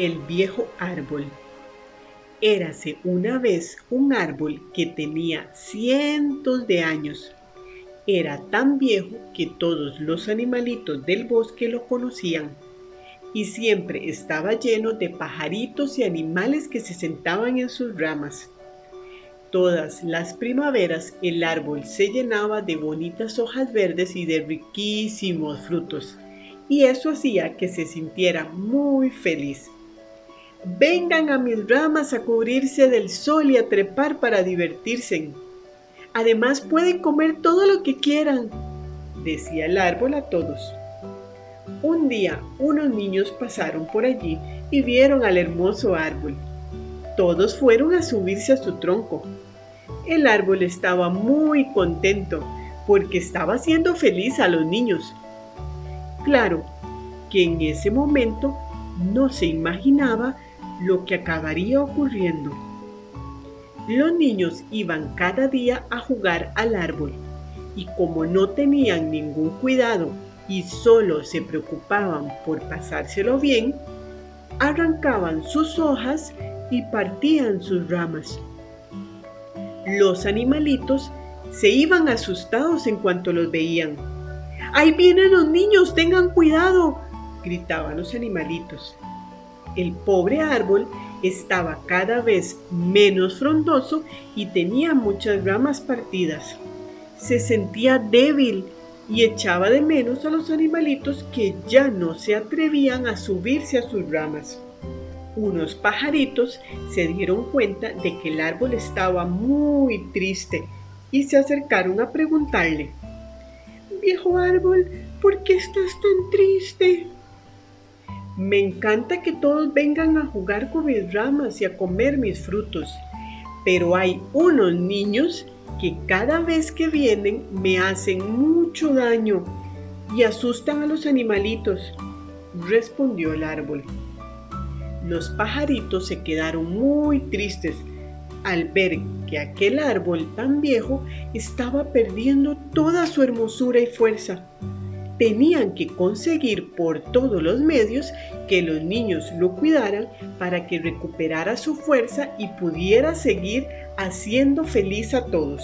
El viejo árbol. Érase una vez un árbol que tenía cientos de años. Era tan viejo que todos los animalitos del bosque lo conocían y siempre estaba lleno de pajaritos y animales que se sentaban en sus ramas. Todas las primaveras el árbol se llenaba de bonitas hojas verdes y de riquísimos frutos, y eso hacía que se sintiera muy feliz. Vengan a mis ramas a cubrirse del sol y a trepar para divertirse. Además pueden comer todo lo que quieran, decía el árbol a todos. Un día unos niños pasaron por allí y vieron al hermoso árbol. Todos fueron a subirse a su tronco. El árbol estaba muy contento porque estaba haciendo feliz a los niños. Claro que en ese momento no se imaginaba lo que acabaría ocurriendo. Los niños iban cada día a jugar al árbol y como no tenían ningún cuidado y solo se preocupaban por pasárselo bien, arrancaban sus hojas y partían sus ramas. Los animalitos se iban asustados en cuanto los veían. ¡Ahí vienen los niños! ¡Tengan cuidado! gritaban los animalitos. El pobre árbol estaba cada vez menos frondoso y tenía muchas ramas partidas. Se sentía débil y echaba de menos a los animalitos que ya no se atrevían a subirse a sus ramas unos pajaritos se dieron cuenta de que el árbol estaba muy triste y se acercaron a preguntarle, Viejo árbol, ¿por qué estás tan triste? Me encanta que todos vengan a jugar con mis ramas y a comer mis frutos, pero hay unos niños que cada vez que vienen me hacen mucho daño y asustan a los animalitos, respondió el árbol. Los pajaritos se quedaron muy tristes al ver que aquel árbol tan viejo estaba perdiendo toda su hermosura y fuerza. Tenían que conseguir por todos los medios que los niños lo cuidaran para que recuperara su fuerza y pudiera seguir haciendo feliz a todos.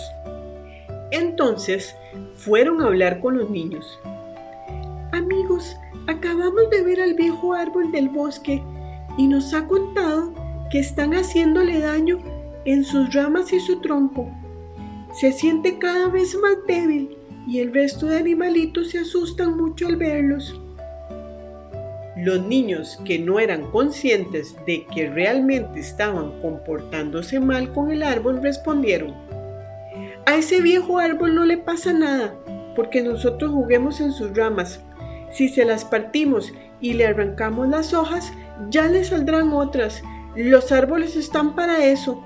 Entonces fueron a hablar con los niños. Amigos, acabamos de ver al viejo árbol del bosque y nos ha contado que están haciéndole daño en sus ramas y su tronco. Se siente cada vez más débil y el resto de animalitos se asustan mucho al verlos. Los niños que no eran conscientes de que realmente estaban comportándose mal con el árbol respondieron, a ese viejo árbol no le pasa nada, porque nosotros juguemos en sus ramas. Si se las partimos y le arrancamos las hojas, ya le saldrán otras. Los árboles están para eso.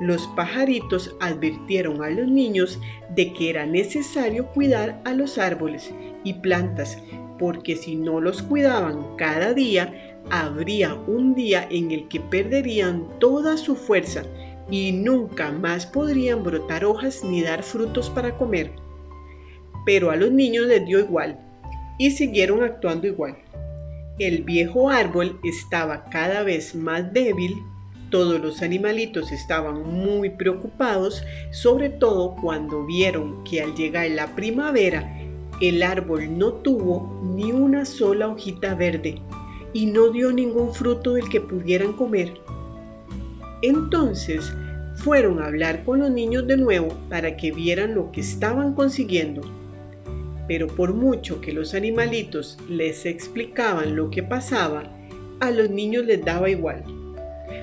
Los pajaritos advirtieron a los niños de que era necesario cuidar a los árboles y plantas, porque si no los cuidaban cada día, habría un día en el que perderían toda su fuerza y nunca más podrían brotar hojas ni dar frutos para comer. Pero a los niños les dio igual y siguieron actuando igual. El viejo árbol estaba cada vez más débil, todos los animalitos estaban muy preocupados, sobre todo cuando vieron que al llegar la primavera el árbol no tuvo ni una sola hojita verde y no dio ningún fruto del que pudieran comer. Entonces fueron a hablar con los niños de nuevo para que vieran lo que estaban consiguiendo pero por mucho que los animalitos les explicaban lo que pasaba, a los niños les daba igual.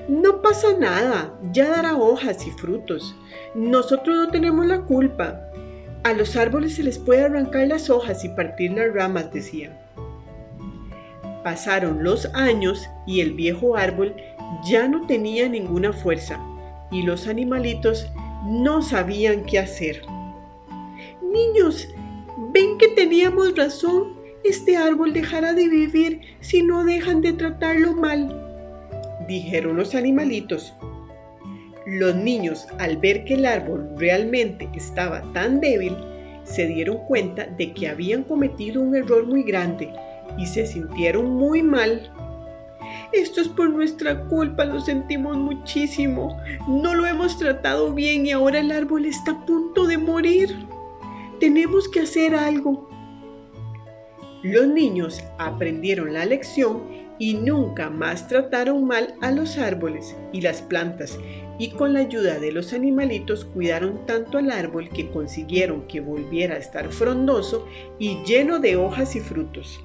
No pasa nada, ya dará hojas y frutos. Nosotros no tenemos la culpa. A los árboles se les puede arrancar las hojas y partir las ramas, decían. Pasaron los años y el viejo árbol ya no tenía ninguna fuerza y los animalitos no sabían qué hacer. Niños, ¿Ven que teníamos razón? Este árbol dejará de vivir si no dejan de tratarlo mal, dijeron los animalitos. Los niños, al ver que el árbol realmente estaba tan débil, se dieron cuenta de que habían cometido un error muy grande y se sintieron muy mal. Esto es por nuestra culpa, lo sentimos muchísimo. No lo hemos tratado bien y ahora el árbol está a punto de morir. Tenemos que hacer algo. Los niños aprendieron la lección y nunca más trataron mal a los árboles y las plantas y con la ayuda de los animalitos cuidaron tanto al árbol que consiguieron que volviera a estar frondoso y lleno de hojas y frutos.